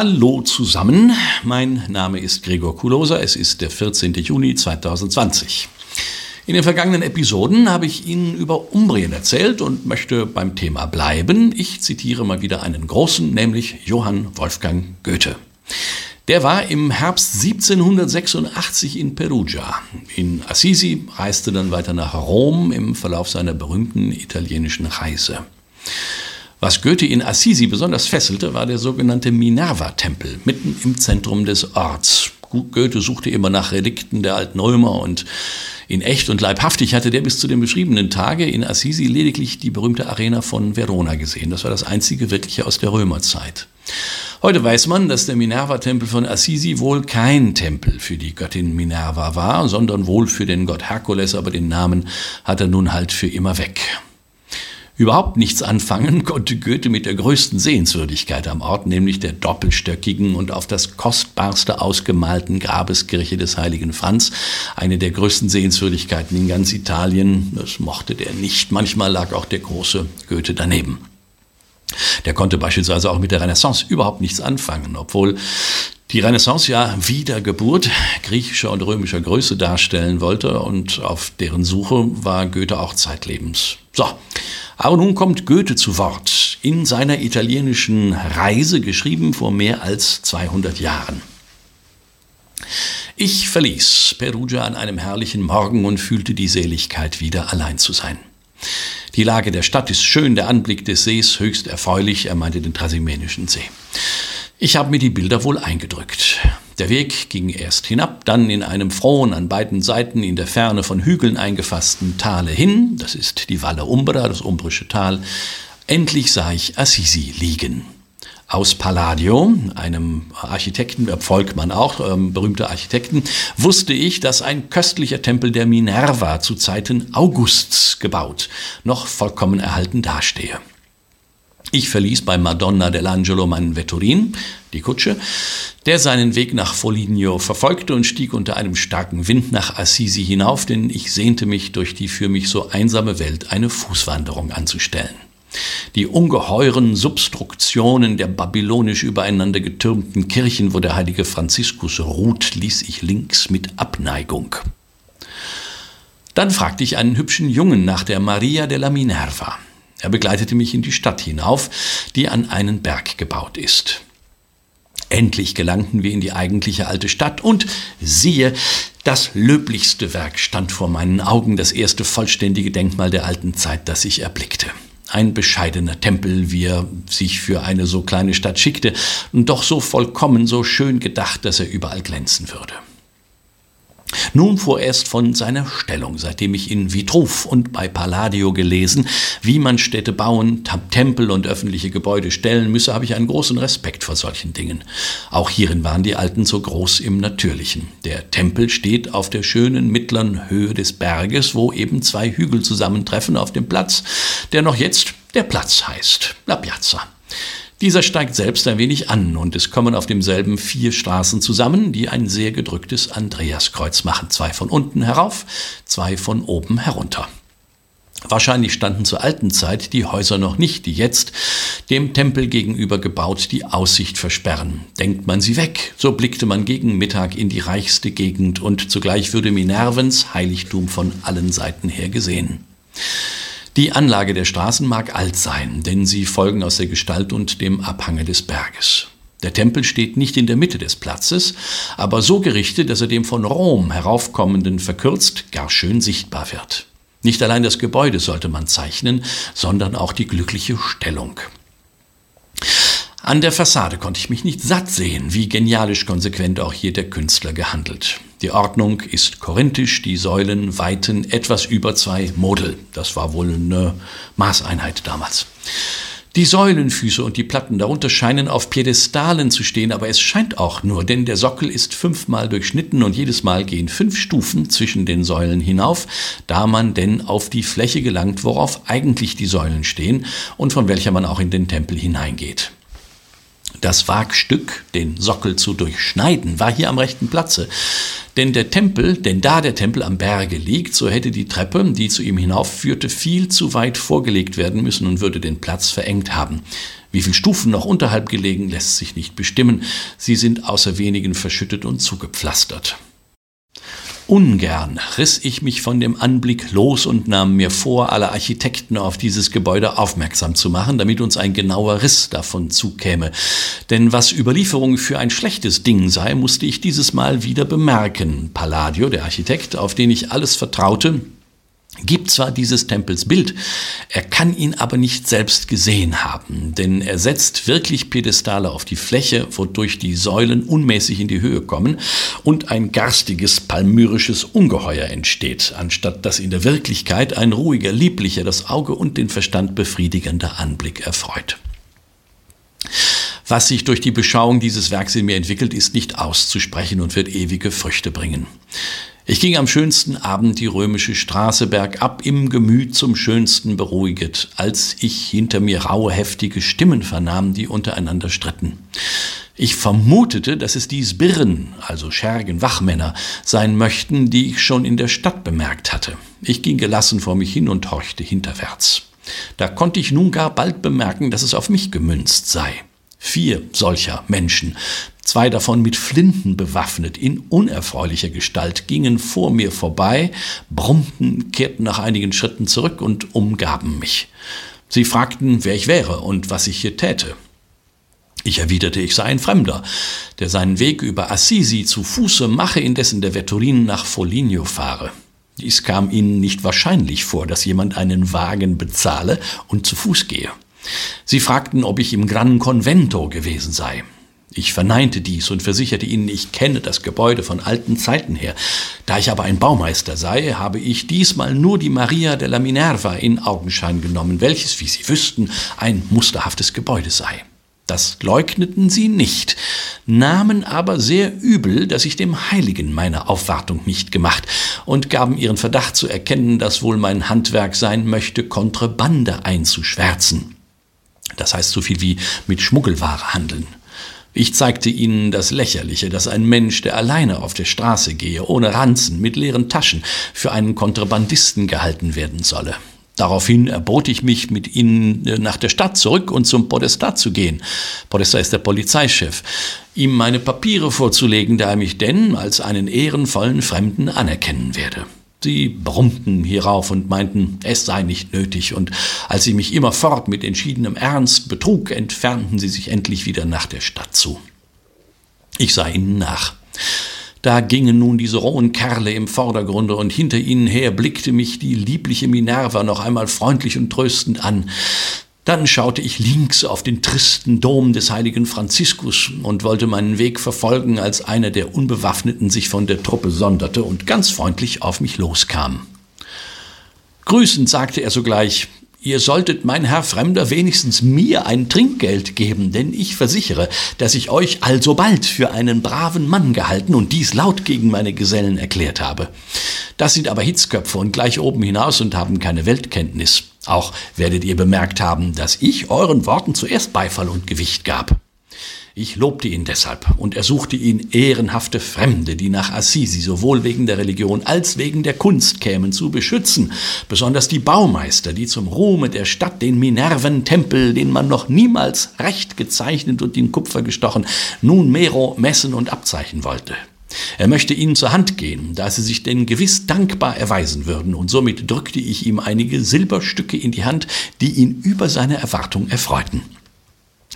Hallo zusammen, mein Name ist Gregor Kuloser, es ist der 14. Juni 2020. In den vergangenen Episoden habe ich Ihnen über Umbrien erzählt und möchte beim Thema bleiben. Ich zitiere mal wieder einen großen, nämlich Johann Wolfgang Goethe. Der war im Herbst 1786 in Perugia. In Assisi reiste dann weiter nach Rom im Verlauf seiner berühmten italienischen Reise. Was Goethe in Assisi besonders fesselte, war der sogenannte Minerva-Tempel, mitten im Zentrum des Orts. Goethe suchte immer nach Relikten der alten Römer und in echt und leibhaftig hatte der bis zu dem beschriebenen Tage in Assisi lediglich die berühmte Arena von Verona gesehen. Das war das einzige wirkliche aus der Römerzeit. Heute weiß man, dass der Minerva-Tempel von Assisi wohl kein Tempel für die Göttin Minerva war, sondern wohl für den Gott Herkules, aber den Namen hat er nun halt für immer weg überhaupt nichts anfangen konnte Goethe mit der größten Sehenswürdigkeit am Ort, nämlich der doppelstöckigen und auf das kostbarste ausgemalten Grabeskirche des heiligen Franz, eine der größten Sehenswürdigkeiten in ganz Italien. Das mochte der nicht. Manchmal lag auch der große Goethe daneben. Der konnte beispielsweise auch mit der Renaissance überhaupt nichts anfangen, obwohl die Renaissance ja Wiedergeburt griechischer und römischer Größe darstellen wollte und auf deren Suche war Goethe auch zeitlebens. So, aber nun kommt Goethe zu Wort in seiner italienischen Reise, geschrieben vor mehr als 200 Jahren. Ich verließ Perugia an einem herrlichen Morgen und fühlte die Seligkeit, wieder allein zu sein. Die Lage der Stadt ist schön, der Anblick des Sees höchst erfreulich, er meinte den Trasimenischen See. Ich habe mir die Bilder wohl eingedrückt. Der Weg ging erst hinab, dann in einem frohen, an beiden Seiten in der Ferne von Hügeln eingefassten Tale hin, das ist die Valle Umbra, das umbrische Tal. Endlich sah ich Assisi liegen. Aus Palladio, einem Architekten, äh, Volkmann auch, ähm, berühmter Architekten, wusste ich, dass ein köstlicher Tempel der Minerva zu Zeiten Augusts gebaut, noch vollkommen erhalten dastehe. Ich verließ bei Madonna dell'Angelo meinen Vetturin, die Kutsche, der seinen Weg nach Foligno verfolgte und stieg unter einem starken Wind nach Assisi hinauf, denn ich sehnte mich durch die für mich so einsame Welt eine Fußwanderung anzustellen. Die ungeheuren Substruktionen der babylonisch übereinander getürmten Kirchen, wo der heilige Franziskus ruht, ließ ich links mit Abneigung. Dann fragte ich einen hübschen Jungen nach der Maria della Minerva. Er begleitete mich in die Stadt hinauf, die an einen Berg gebaut ist. Endlich gelangten wir in die eigentliche alte Stadt und siehe, das löblichste Werk stand vor meinen Augen, das erste vollständige Denkmal der alten Zeit, das ich erblickte. Ein bescheidener Tempel, wie er sich für eine so kleine Stadt schickte, und doch so vollkommen, so schön gedacht, dass er überall glänzen würde. Nun vorerst von seiner Stellung, seitdem ich in Vitruv und bei Palladio gelesen, wie man Städte bauen, Tempel und öffentliche Gebäude stellen müsse, habe ich einen großen Respekt vor solchen Dingen. Auch hierin waren die Alten so groß im Natürlichen. Der Tempel steht auf der schönen mittleren Höhe des Berges, wo eben zwei Hügel zusammentreffen auf dem Platz, der noch jetzt der Platz heißt, La Piazza. Dieser steigt selbst ein wenig an und es kommen auf demselben vier Straßen zusammen, die ein sehr gedrücktes Andreaskreuz machen. Zwei von unten herauf, zwei von oben herunter. Wahrscheinlich standen zur alten Zeit die Häuser noch nicht, die jetzt, dem Tempel gegenüber gebaut, die Aussicht versperren. Denkt man sie weg, so blickte man gegen Mittag in die reichste Gegend und zugleich würde Minervens Heiligtum von allen Seiten her gesehen. Die Anlage der Straßen mag alt sein, denn sie folgen aus der Gestalt und dem Abhange des Berges. Der Tempel steht nicht in der Mitte des Platzes, aber so gerichtet, dass er dem von Rom heraufkommenden verkürzt gar schön sichtbar wird. Nicht allein das Gebäude sollte man zeichnen, sondern auch die glückliche Stellung. An der Fassade konnte ich mich nicht satt sehen, wie genialisch konsequent auch hier der Künstler gehandelt. Die Ordnung ist korinthisch, die Säulen weiten etwas über zwei Model. Das war wohl eine Maßeinheit damals. Die Säulenfüße und die Platten darunter scheinen auf Piedestalen zu stehen, aber es scheint auch nur, denn der Sockel ist fünfmal durchschnitten und jedes Mal gehen fünf Stufen zwischen den Säulen hinauf, da man denn auf die Fläche gelangt, worauf eigentlich die Säulen stehen und von welcher man auch in den Tempel hineingeht. Das Wagstück, den Sockel zu durchschneiden, war hier am rechten Platze. Denn der Tempel, denn da der Tempel am Berge liegt, so hätte die Treppe, die zu ihm hinaufführte, viel zu weit vorgelegt werden müssen und würde den Platz verengt haben. Wie viele Stufen noch unterhalb gelegen, lässt sich nicht bestimmen. Sie sind außer wenigen verschüttet und zugepflastert. Ungern riss ich mich von dem Anblick los und nahm mir vor, alle Architekten auf dieses Gebäude aufmerksam zu machen, damit uns ein genauer Riss davon zukäme. Denn was Überlieferung für ein schlechtes Ding sei, musste ich dieses Mal wieder bemerken. Palladio, der Architekt, auf den ich alles vertraute, gibt zwar dieses Tempels Bild, er kann ihn aber nicht selbst gesehen haben, denn er setzt wirklich Piedestale auf die Fläche, wodurch die Säulen unmäßig in die Höhe kommen und ein garstiges palmyrisches Ungeheuer entsteht, anstatt dass in der Wirklichkeit ein ruhiger, lieblicher, das Auge und den Verstand befriedigender Anblick erfreut. Was sich durch die Beschauung dieses Werks in mir entwickelt, ist nicht auszusprechen und wird ewige Früchte bringen. Ich ging am schönsten Abend die römische Straße bergab, im Gemüt zum schönsten beruhiget, als ich hinter mir raue, heftige Stimmen vernahm, die untereinander stritten. Ich vermutete, dass es dies Birren, also Schergen, Wachmänner, sein möchten, die ich schon in der Stadt bemerkt hatte. Ich ging gelassen vor mich hin und horchte hinterwärts. Da konnte ich nun gar bald bemerken, dass es auf mich gemünzt sei. Vier solcher Menschen, zwei davon mit Flinten bewaffnet, in unerfreulicher Gestalt, gingen vor mir vorbei, brummten, kehrten nach einigen Schritten zurück und umgaben mich. Sie fragten, wer ich wäre und was ich hier täte. Ich erwiderte, ich sei ein Fremder, der seinen Weg über Assisi zu Fuße mache, indessen der Vetturin nach Foligno fahre. Dies kam ihnen nicht wahrscheinlich vor, dass jemand einen Wagen bezahle und zu Fuß gehe. Sie fragten, ob ich im Gran Convento gewesen sei. Ich verneinte dies und versicherte ihnen, ich kenne das Gebäude von alten Zeiten her. Da ich aber ein Baumeister sei, habe ich diesmal nur die Maria della Minerva in Augenschein genommen, welches, wie sie wüssten, ein musterhaftes Gebäude sei. Das leugneten sie nicht, nahmen aber sehr übel, dass ich dem Heiligen meine Aufwartung nicht gemacht und gaben ihren Verdacht zu erkennen, dass wohl mein Handwerk sein möchte, Kontrabande einzuschwärzen. Das heißt so viel wie mit Schmuggelware handeln. Ich zeigte ihnen das Lächerliche, dass ein Mensch, der alleine auf der Straße gehe, ohne Ranzen, mit leeren Taschen, für einen Kontrabandisten gehalten werden solle. Daraufhin erbot ich mich, mit ihnen äh, nach der Stadt zurück und zum Podestat zu gehen. Podestat ist der Polizeichef. Ihm meine Papiere vorzulegen, da er mich denn als einen ehrenvollen Fremden anerkennen werde. Sie brummten hierauf und meinten, es sei nicht nötig, und als ich mich immerfort mit entschiedenem Ernst betrug, entfernten sie sich endlich wieder nach der Stadt zu. Ich sah ihnen nach. Da gingen nun diese rohen Kerle im Vordergrunde, und hinter ihnen her blickte mich die liebliche Minerva noch einmal freundlich und tröstend an. Dann schaute ich links auf den tristen Dom des heiligen Franziskus und wollte meinen Weg verfolgen, als einer der Unbewaffneten sich von der Truppe sonderte und ganz freundlich auf mich loskam. Grüßend sagte er sogleich, Ihr solltet, mein Herr Fremder, wenigstens mir ein Trinkgeld geben, denn ich versichere, dass ich euch alsobald für einen braven Mann gehalten und dies laut gegen meine Gesellen erklärt habe. Das sind aber Hitzköpfe und gleich oben hinaus und haben keine Weltkenntnis. Auch werdet ihr bemerkt haben, dass ich euren Worten zuerst Beifall und Gewicht gab. Ich lobte ihn deshalb und ersuchte ihn, ehrenhafte Fremde, die nach Assisi sowohl wegen der Religion als wegen der Kunst kämen, zu beschützen, besonders die Baumeister, die zum Ruhme der Stadt den Minerventempel, den man noch niemals recht gezeichnet und in Kupfer gestochen, nun Mero messen und abzeichnen wollte. Er möchte ihnen zur Hand gehen, da sie sich denn gewiss dankbar erweisen würden, und somit drückte ich ihm einige Silberstücke in die Hand, die ihn über seine Erwartung erfreuten.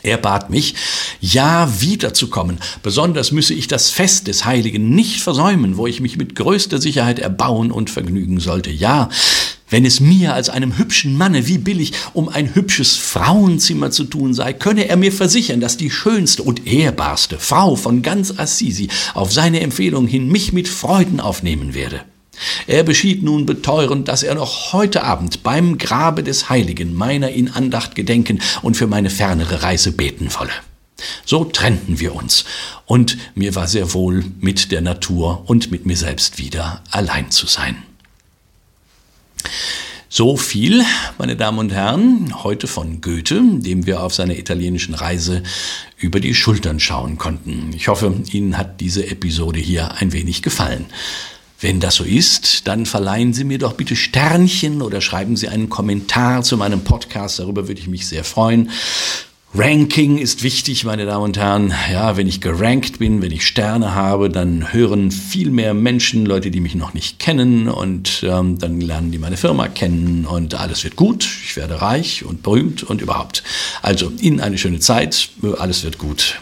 Er bat mich, ja wiederzukommen, besonders müsse ich das Fest des Heiligen nicht versäumen, wo ich mich mit größter Sicherheit erbauen und vergnügen sollte. Ja, wenn es mir als einem hübschen Manne wie billig um ein hübsches Frauenzimmer zu tun sei, könne er mir versichern, dass die schönste und ehrbarste Frau von ganz Assisi auf seine Empfehlung hin mich mit Freuden aufnehmen werde. Er beschied nun beteuernd, dass er noch heute Abend beim Grabe des Heiligen meiner in Andacht gedenken und für meine fernere Reise beten wolle. So trennten wir uns, und mir war sehr wohl, mit der Natur und mit mir selbst wieder allein zu sein. So viel, meine Damen und Herren, heute von Goethe, dem wir auf seiner italienischen Reise über die Schultern schauen konnten. Ich hoffe, Ihnen hat diese Episode hier ein wenig gefallen. Wenn das so ist, dann verleihen Sie mir doch bitte Sternchen oder schreiben Sie einen Kommentar zu meinem Podcast. Darüber würde ich mich sehr freuen. Ranking ist wichtig, meine Damen und Herren. Ja, wenn ich gerankt bin, wenn ich Sterne habe, dann hören viel mehr Menschen, Leute, die mich noch nicht kennen, und ähm, dann lernen die meine Firma kennen und alles wird gut. Ich werde reich und berühmt und überhaupt. Also Ihnen eine schöne Zeit. Alles wird gut.